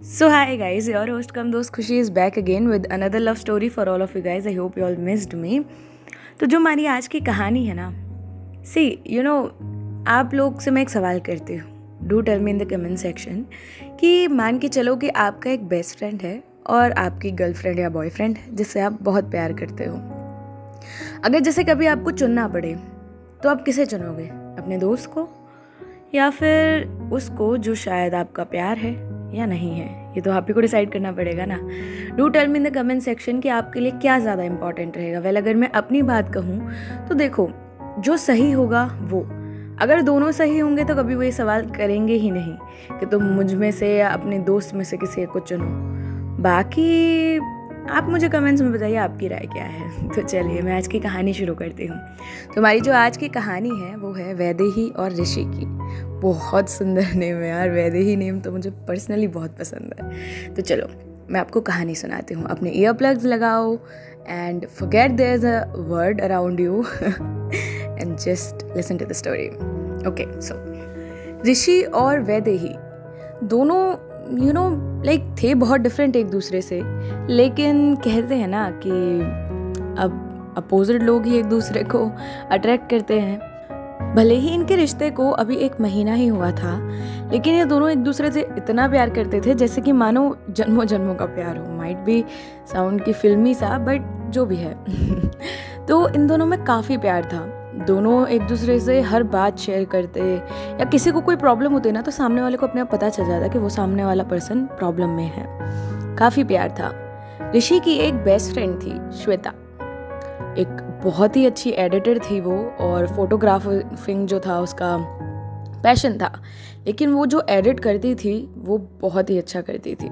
So hi guys, your host कम दोस्त खुशी is back again with another love story for all of you guys. I hope you all missed me. तो जो हमारी आज की कहानी है ना सी यू नो आप लोग से मैं एक सवाल करती हूँ do tell me in the comment section कि मान के चलो कि आपका एक बेस्ट फ्रेंड है और आपकी गर्लफ्रेंड या बॉयफ्रेंड है जिससे आप बहुत प्यार करते हो अगर जैसे कभी आपको चुनना पड़े तो आप किसे चुनोगे अपने दोस्त को या फिर उसको जो शायद आपका प्यार है या नहीं है? ये तो आप ही को डिसाइड करना पड़ेगा ना। Do tell me in the comment section कि आपके लिए क्या ज़्यादा इंपॉर्टेंट रहेगा। वेल अगर मैं अपनी बात कहूँ तो देखो, जो सही होगा, वो। अगर दोनों सही होंगे तो कभी वो ये सवाल करेंगे ही नहीं कि तुम मुझमें से या अपने दोस्त में से किसी एक को चुनो। बाकी आप मुझे कमेंट्स में बताइए आपकी राय क्या है। तो चलिए, मैं आज की कहानी शुरू करती हूँ। तो हमारी जो आज की कहानी है, वो है वैदेही और ऋषि की। बहुत सुंदर नेम है यार, वैदेही नेम तो मुझे पर्सनली बहुत पसंद है। तो चलो, मैं आपको कहानी सुनाती हूँ। अपने ईयर प्लग्स लगाओ and forget there is a word around you and just listen to the story okay so Rishi और वैदेही, दोनों यू नो लाइक थे बहुत डिफरेंट एक दूसरे से। लेकिन कहते हैं ना कि अब अपोजिट लोग ही एक दूसरे को अट्रैक्ट करते हैं। भले ही इनके रिश्ते को अभी एक महीना ही हुआ था, लेकिन ये दोनों एक दूसरे से इतना प्यार करते थे, जैसे कि मानो जन्मों जन्मों का प्यार हो। माइट भी साउंड की फिल्मी सा बट जो भी है। तो इन दोनों में काफ़ी प्यार था। दोनों एक दूसरे से हर बात शेयर करते या किसी को कोई प्रॉब्लम होती ना तो सामने वाले को अपने आप पता चल जाता कि वो सामने वाला पर्सन प्रॉब्लम में है। काफ़ी प्यार था। ऋषि की एक बेस्ट फ्रेंड थी श्वेता। एक बहुत ही अच्छी एडिटर थी वो और फोटोग्राफिंग जो था उसका पैशन था। लेकिन वो जो एडिट करती थी वो बहुत ही अच्छा करती थी।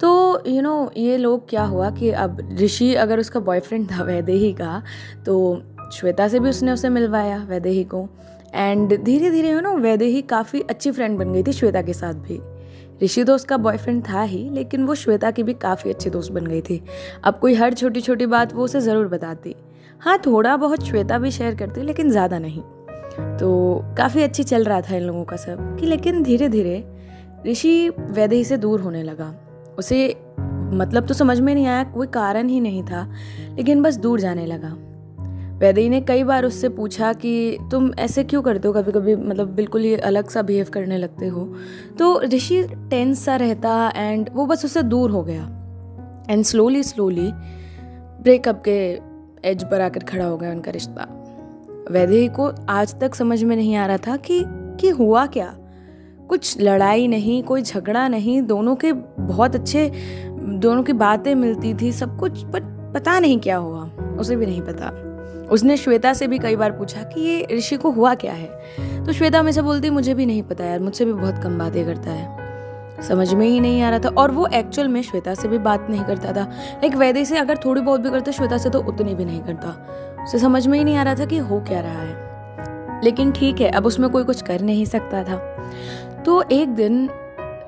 तो यू you नो know, ये लोग क्या हुआ कि अब ऋषि अगर उसका बॉयफ्रेंड था वैदेही का तो श्वेता से भी उसने उसे मिलवाया वैदेही को। एंड धीरे धीरे यू नो वैदेही काफ़ी अच्छी फ्रेंड बन गई थी श्वेता के साथ भी। ऋषि तो उसका बॉयफ्रेंड था ही, लेकिन वो श्वेता की भी काफ़ी अच्छी दोस्त बन गई थी। अब कोई हर छोटी छोटी बात वो उसे ज़रूर बताती। हाँ थोड़ा बहुत श्वेता भी शेयर करती, लेकिन ज़्यादा नहीं। तो काफ़ी अच्छी चल रहा था इन लोगों का सब, कि लेकिन धीरे धीरे ऋषि वैदेही से दूर होने लगा। उसे मतलब तो समझ में नहीं आया, कोई कारण ही नहीं था, लेकिन बस दूर जाने लगा। वैदेही ने कई बार उससे पूछा कि तुम ऐसे क्यों करते हो? कभी कभी मतलब बिल्कुल ही अलग सा बिहेव करने लगते हो। तो ऋषि टेंस सा रहता एंड वो बस उससे दूर हो गया। एंड स्लोली स्लोली ब्रेकअप के एज पर आकर खड़ा हो गया उनका रिश्ता। वैदेही को आज तक समझ में नहीं आ रहा था कि कि हुआ क्या? कुछ लड़ाई नहीं, कोई झगड़ा नहीं, दोनों के बहुत अच्छे, दोनों की बातें मिलती थी, सब कुछ बट पता नहीं क्या हुआ। उसे भी नहीं पता। उसने श्वेता से भी कई बार पूछा कि ये ऋषि को हुआ क्या है? तो श्वेता हमेशा बोलती, मुझे भी नहीं पता यार, मुझसे भी बहुत कम बातें करता है। समझ में ही नहीं आ रहा था। और वो एक्चुअल में श्वेता से भी बात नहीं करता था। लाइक वैदे से अगर थोड़ी बहुत भी करता, श्वेता से तो उतनी भी नहीं करता। उसे समझ में ही नहीं आ रहा था कि हो क्या रहा है। लेकिन ठीक है, अब उसमें कोई कुछ कर नहीं सकता था। तो एक दिन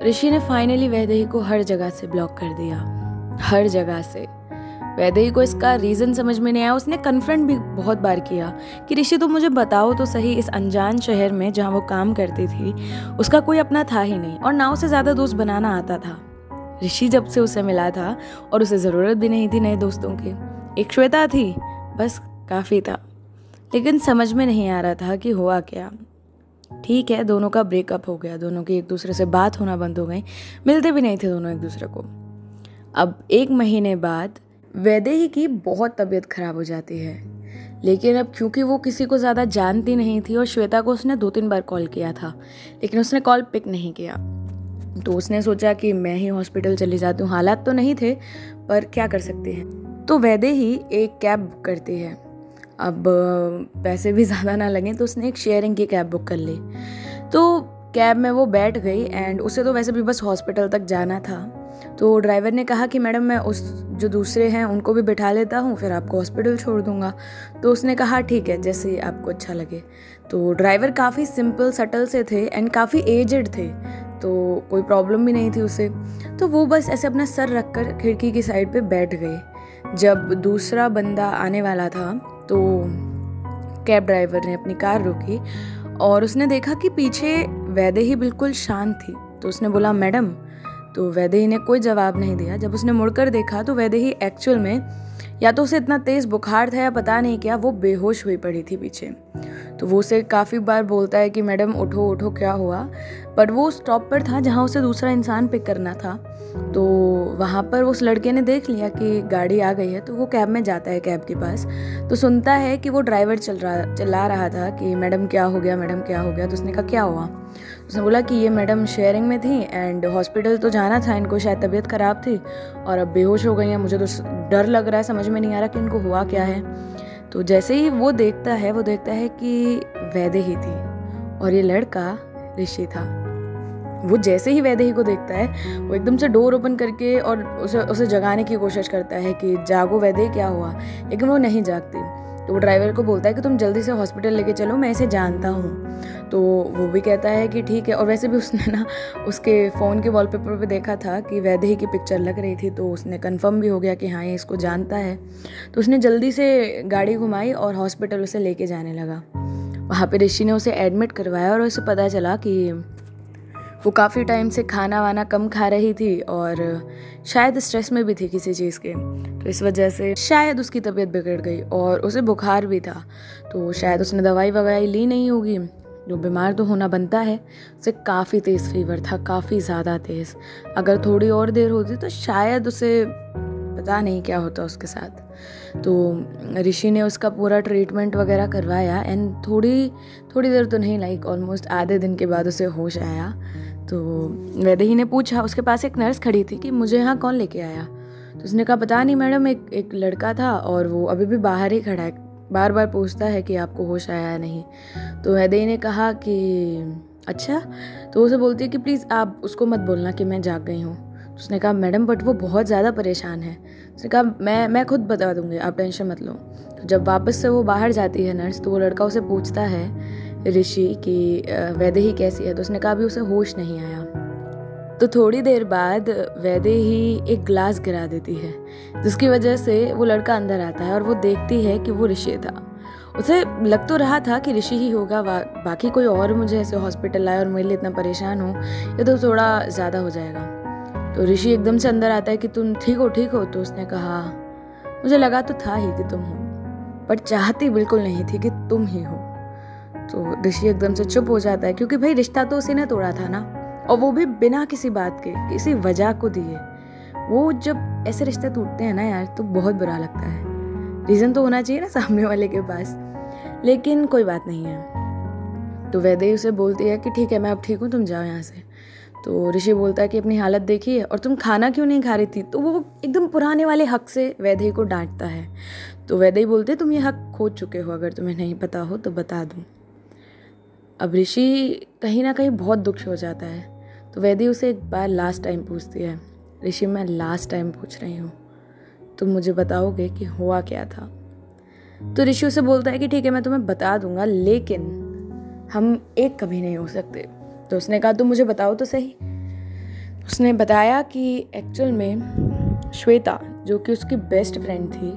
ऋषि ने फाइनली वैदेही को हर जगह से ब्लॉक कर दिया। हर जगह से। वैदेही को इसका रीज़न समझ में नहीं आया। उसने कन्फ्रंट भी बहुत बार किया कि, ऋषि तो मुझे बताओ तो सही, इस अनजान शहर में जहाँ वो काम करती थी, उसका कोई अपना था ही नहीं और ना उसे ज़्यादा दोस्त बनाना आता था। ऋषि जब से उसे मिला था और उसे ज़रूरत भी नहीं थी नए दोस्तों की। एक श्वेता थी, बस काफ़ी था। लेकिन समझ में नहीं आ रहा था कि हुआ क्या। ठीक है, दोनों का ब्रेकअप हो गया। दोनों की एक दूसरे से बात होना बंद हो गई। मिलते भी नहीं थे दोनों एक दूसरे को। अब एक महीने बाद वैदेही की बहुत तबीयत खराब हो जाती है। लेकिन अब क्योंकि वो किसी को ज़्यादा जानती नहीं थी और श्वेता को उसने दो तीन बार कॉल किया था, लेकिन उसने कॉल पिक नहीं किया। तो उसने सोचा कि मैं ही हॉस्पिटल चली जाती हूँ। हालात तो नहीं थे, पर क्या कर सकते हैं? तो वैदे ही एक कैब बुक करती है। अब पैसे भी ज़्यादा ना लगें तो उसने एक शेयरिंग की कैब बुक कर ली। तो कैब में वो बैठ गई, एंड उसे तो वैसे भी बस हॉस्पिटल तक जाना था। तो ड्राइवर ने कहा कि मैडम, मैं उस जो दूसरे हैं, उनको भी बिठा लेता हूँ, फिर आपको हॉस्पिटल छोड़ दूँगा। तो उसने कहा, ठीक है, जैसे आपको अच्छा लगे। तो ड्राइवर काफ़ी सिंपल, सटल से थे एंड काफ़ी एजड थे। तो कोई प्रॉब्लम भी नहीं थी उसे। तो वो बस ऐसे अपना सर रख कर खिड़की की साइड पे बैठ गए। जब दूसरा बंदा आने वाला था तो कैब ड्राइवर ने अपनी कार रोकी और उसने देखा कि पीछे वैदे ही बिल्कुल शांत थी। तो उसने बोला, मैडम तो वैदेही ने कोई जवाब नहीं दिया। जब उसने मुड़कर देखा तो वैदेही एक्चुअल में या तो उसे इतना तेज़ बुखार था या पता नहीं क्या, वो बेहोश हुई पड़ी थी पीछे। तो वो उसे काफ़ी बार बोलता है कि, मैडम, उठो उठो, क्या हुआ? पर वो स्टॉप पर था जहाँ उसे दूसरा इंसान पिक करना था। तो वहाँ पर उस लड़के ने देख लिया कि गाड़ी आ गई है तो वो कैब में जाता है कैब के पास। तो सुनता है कि वो ड्राइवर चल रहा, चला रहा था कि, मैडम, क्या हो गया? मैडम, क्या हो गया? तो उसने कहा, क्या हुआ? उसने बोला कि ये मैडम शेयरिंग में थी एंड हॉस्पिटल तो जाना था, इनको शायद तबीयत ख़राब थी और अब बेहोश हो गई हैं। मुझे तो डर लग रहा है, समझ में नहीं आ रहा कि इनको हुआ क्या है। तो जैसे ही वो देखता है, वो देखता है कि वैदे ही थी और ये लड़का ऋषि था। वो जैसे ही वैदेही को देखता है, वो एकदम से डोर ओपन करके और उसे उसे जगाने की कोशिश करता है कि जागो वैदेही क्या हुआ? लेकिन वो नहीं जागती। तो वो ड्राइवर को बोलता है कि तुम जल्दी से हॉस्पिटल लेके चलो, मैं इसे जानता हूँ। तो वो भी कहता है कि ठीक है, और वैसे भी उसने ना उसके फ़ोन के वॉलपेपर पे देखा था कि वैदेही की पिक्चर लग रही थी तो उसने कंफर्म भी हो गया कि हाँ ये इसको जानता है। तो उसने जल्दी से गाड़ी घुमाई और हॉस्पिटल उसे लेके जाने लगा। वहाँ पे ऋषि ने उसे एडमिट करवाया और उसे पता चला कि वो काफ़ी टाइम से खाना वाना कम खा रही थी और शायद स्ट्रेस में भी थी किसी चीज़ के। तो इस वजह से शायद उसकी तबीयत बिगड़ गई और उसे बुखार भी था। तो शायद उसने दवाई वगैरह ली नहीं होगी। जो बीमार तो होना बनता है, उसे काफ़ी तेज़ फीवर था, काफ़ी ज़्यादा तेज़। अगर थोड़ी और देर होती तो शायद उसे पता नहीं क्या होता उसके साथ। तो ऋषि ने उसका पूरा ट्रीटमेंट वगैरह करवाया एंड थोड़ी थोड़ी देर तो नहीं लाइक ऑलमोस्ट आधे दिन के बाद उसे होश आया। तो वैदेही ने पूछा, उसके पास एक नर्स खड़ी थी कि मुझे यहाँ कौन लेके आया? तो उसने कहा, पता नहीं मैडम, एक एक लड़का था और वो अभी भी बाहर ही खड़ा है। बार बार पूछता है कि आपको होश आया नहीं। तो वैदेही ने कहा कि अच्छा। तो उसे बोलती है कि, प्लीज़ आप उसको मत बोलना कि मैं जाग गई हूँ। उसने कहा, मैडम बट वो बहुत ज़्यादा परेशान है। उसने कहा, मैं मैं खुद बता दूँगी, आप टेंशन मत लो। तो जब वापस से वो बाहर जाती है नर्स तो वो लड़का उसे पूछता है, ऋषि, कि वैदेही कैसी है? तो उसने कहा, अभी उसे होश नहीं आया। तो थोड़ी देर बाद वैदेही एक ग्लास गिरा देती है, जिसकी वजह से वो लड़का अंदर आता है और वो देखती है कि वो ऋषि था। उसे लग तो रहा था कि ऋषि ही होगा बाकी कोई और मुझे ऐसे हॉस्पिटल आए और मेरे लिए इतना परेशान हो, ये तो थोड़ा ज़्यादा हो जाएगा। तो ऋषि एकदम से अंदर आता है कि तुम ठीक हो ठीक हो तो उसने कहा, मुझे लगा तो था ही कि तुम हो, पर चाहती बिल्कुल नहीं थी कि तुम ही हो। तो ऋषि एकदम से चुप हो जाता है, क्योंकि भाई रिश्ता तो उसी ने तोड़ा था ना, और वो भी बिना किसी बात के, किसी वजह को दिए। वो जब ऐसे रिश्ते टूटते हैं ना यार तो बहुत बुरा लगता है। रीज़न तो होना चाहिए ना सामने वाले के पास, लेकिन कोई बात नहीं है। तो वैदे उसे बोलती है कि, ठीक है, मैं अब ठीक हूँ, तुम जाओ यहाँ से। तो ऋषि बोलता है कि अपनी हालत देखिए और तुम खाना क्यों नहीं खा रही थी? तो वो एकदम पुराने वाले हक से वैदे को डांटता है। तो वैदे बोलते, तुम ये हक खो चुके हो, अगर तुम्हें नहीं पता हो तो बता दूँ। अब ऋषि कहीं ना कहीं बहुत दुखी हो जाता है। तो वैदी उसे एक बार लास्ट टाइम पूछती है, ऋषि, मैं लास्ट टाइम पूछ रही हूँ। तुम मुझे बताओगे कि हुआ क्या था? तो ऋषि उसे बोलता है कि, ठीक है, मैं तुम्हें बता दूँगा, लेकिन हम एक कभी नहीं हो सकते। तो उसने कहा, तुम मुझे बताओ तो सही. उसने बताया कि एक्चुअल में श्वेता, जो कि उसकी बेस्ट फ्रेंड थी,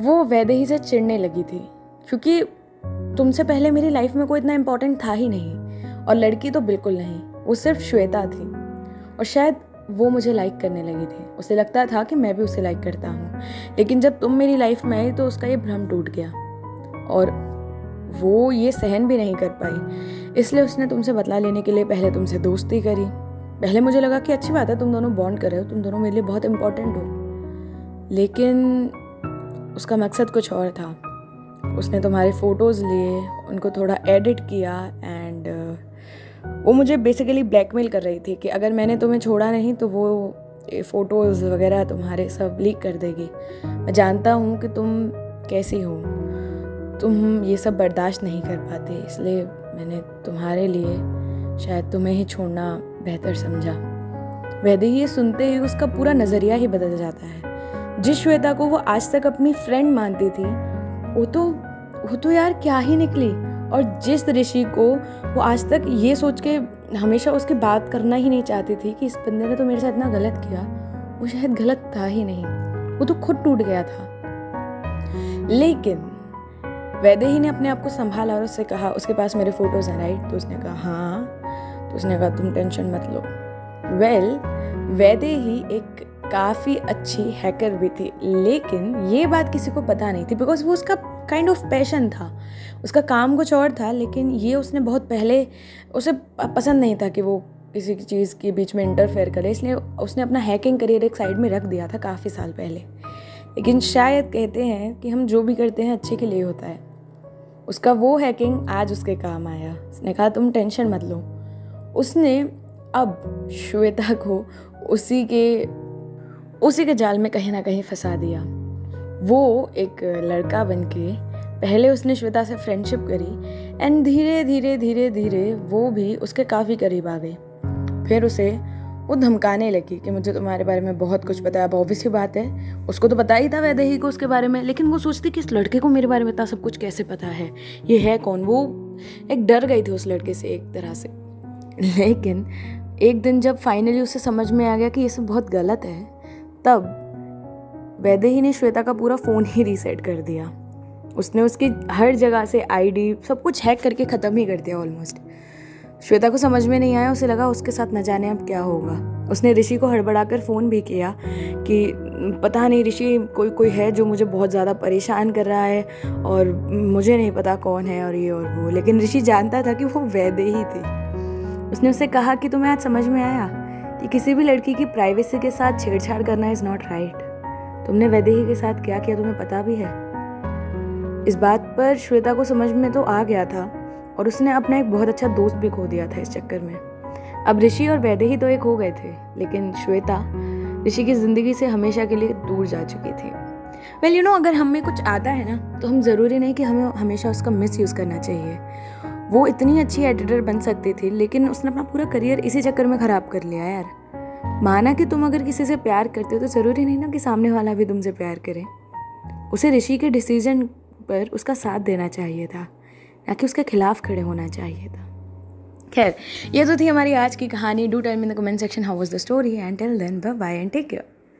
वो वैदेही से चिढ़ने लगी थी, क्योंकि तुमसे पहले मेरी लाइफ में कोई इतना इम्पोर्टेंट था ही नहीं, और लड़की तो बिल्कुल नहीं, वो सिर्फ़ श्वेता थी। और शायद वो मुझे लाइक करने लगी थी। उसे लगता था कि मैं भी उसे लाइक करता हूँ, लेकिन जब तुम मेरी लाइफ में आई तो उसका ये भ्रम टूट गया। और वो ये सहन भी नहीं कर पाई। इसलिए उसने तुमसे बदला लेने के लिए पहले तुमसे दोस्ती करी। पहले मुझे लगा कि अच्छी बात है, तुम दोनों बॉन्ड कर रहे हो, तुम दोनों मेरे लिए बहुत इम्पोर्टेंट हो। लेकिन उसका मकसद कुछ और था। उसने तुम्हारे फ़ोटोज़ लिए, उनको थोड़ा एडिट किया एंड वो मुझे बेसिकली ब्लैकमेल कर रही थी कि अगर मैंने तुम्हें छोड़ा नहीं तो वो फ़ोटोज़ वगैरह तुम्हारे सब लीक कर देगी। मैं जानता हूँ कि तुम कैसी हो। तुम ये सब बर्दाश्त नहीं कर पाते, इसलिए मैंने तुम्हारे लिए शायद तुम्हें ही छोड़ना बेहतर समझा। वैदे ये सुनते ही उसका पूरा नज़रिया ही बदल जाता है। जिस श्वेता को वो आज तक अपनी फ्रेंड मानती थी, वो तो वो तो यार क्या ही निकली। और जिस ऋषि को वो आज तक ये सोच के हमेशा उसकी बात करना ही नहीं चाहती थी कि इस बंदे ने तो मेरे साथ इतना गलत किया, वो शायद गलत था ही नहीं। वो तो खुद टूट गया था। लेकिन वैदे ही ने अपने आप को संभाला और उससे कहा उसके पास मेरे फ़ोटोज़ हैं राइट तो उसने कहा हाँ। तो उसने कहा तुम टेंशन मत लो। वेल well, वैदे ही एक काफ़ी अच्छी हैकर भी थी लेकिन ये बात किसी को पता नहीं थी बिकॉज़ वो उसका काइंड ऑफ़ पैशन था। उसका काम कुछ और था लेकिन ये उसने बहुत पहले उसे पसंद नहीं था कि वो किसी चीज़ के बीच में इंटरफेयर करे इसलिए उसने अपना हैकिंग करियर एक साइड में रख दिया था काफ़ी साल पहले। लेकिन शायद कहते हैं कि हम जो भी करते हैं अच्छे के लिए होता है। उसका वो हैकिंग आज उसके काम आया। उसने कहा, तुम टेंशन मत लो। उसने अब श्वेता को उसी के उसी के जाल में कहीं ना कहीं फंसा दिया। वो एक लड़का बन के पहले उसने श्वेता से फ्रेंडशिप करी एंड धीरे धीरे धीरे धीरे वो भी उसके काफ़ी करीब आ गई। फिर उसे वो धमकाने लगी कि मुझे तुम्हारे बारे में बहुत कुछ पता है, अब ऑब्वियस ही बात है। उसको तो पता ही था वैदेही को उसके बारे में, लेकिन वो सोचती कि इस लड़के को मेरे बारे में इतना सब कुछ कैसे पता है? ये है कौन? वो एक डर गई थी उस लड़के से एक तरह से। लेकिन एक दिन जब फाइनली उसे समझ में आ गया कि ये सब बहुत गलत है, तब वैदेही ने श्वेता का पूरा फ़ोन ही रीसेट कर दिया। उसने उसकी हर जगह से आईडी सब कुछ हैक करके ख़त्म ही कर दिया ऑलमोस्ट श्वेता को समझ में नहीं आया, उसे लगा उसके साथ न जाने अब क्या होगा। उसने ऋषि को हड़बड़ा कर फ़ोन भी किया कि, पता नहीं ऋषि, कोई कोई है जो मुझे बहुत ज़्यादा परेशान कर रहा है और मुझे नहीं पता कौन है और ये और वो। लेकिन ऋषि जानता था कि वो वैदे ही थी। उसने उसे कहा कि, तुम्हें आज समझ में आया कि किसी भी लड़की की प्राइवेसी के साथ छेड़छाड़ करना इज़ नॉट राइट तुमने वैदेही के साथ क्या किया, तुम्हें पता भी है? इस बात पर श्वेता को समझ में तो आ गया था और उसने अपना एक बहुत अच्छा दोस्त भी खो दिया था इस चक्कर में। अब ऋषि और वैदेही तो एक हो गए थे, लेकिन श्वेता ऋषि की ज़िंदगी से हमेशा के लिए दूर जा चुकी थी। वेल यू नो अगर हमें कुछ आता है ना तो हम ज़रूरी नहीं कि हमें हमेशा उसका मिस यूज़ करना चाहिए। वो इतनी अच्छी एडिटर बन सकती थी, लेकिन उसने अपना पूरा करियर इसी चक्कर में ख़राब कर लिया यार। माना कि तुम अगर किसी से प्यार करते हो तो ज़रूरी नहीं ना कि सामने वाला भी तुमसे प्यार करे। उसे ऋषि के डिसीज़न पर उसका साथ देना चाहिए था। ना कि उसके खिलाफ खड़े होना चाहिए था। खैर, ये तो थी हमारी आज की कहानी। Do tell me in the comment section how was the story and tell then bye bye and take care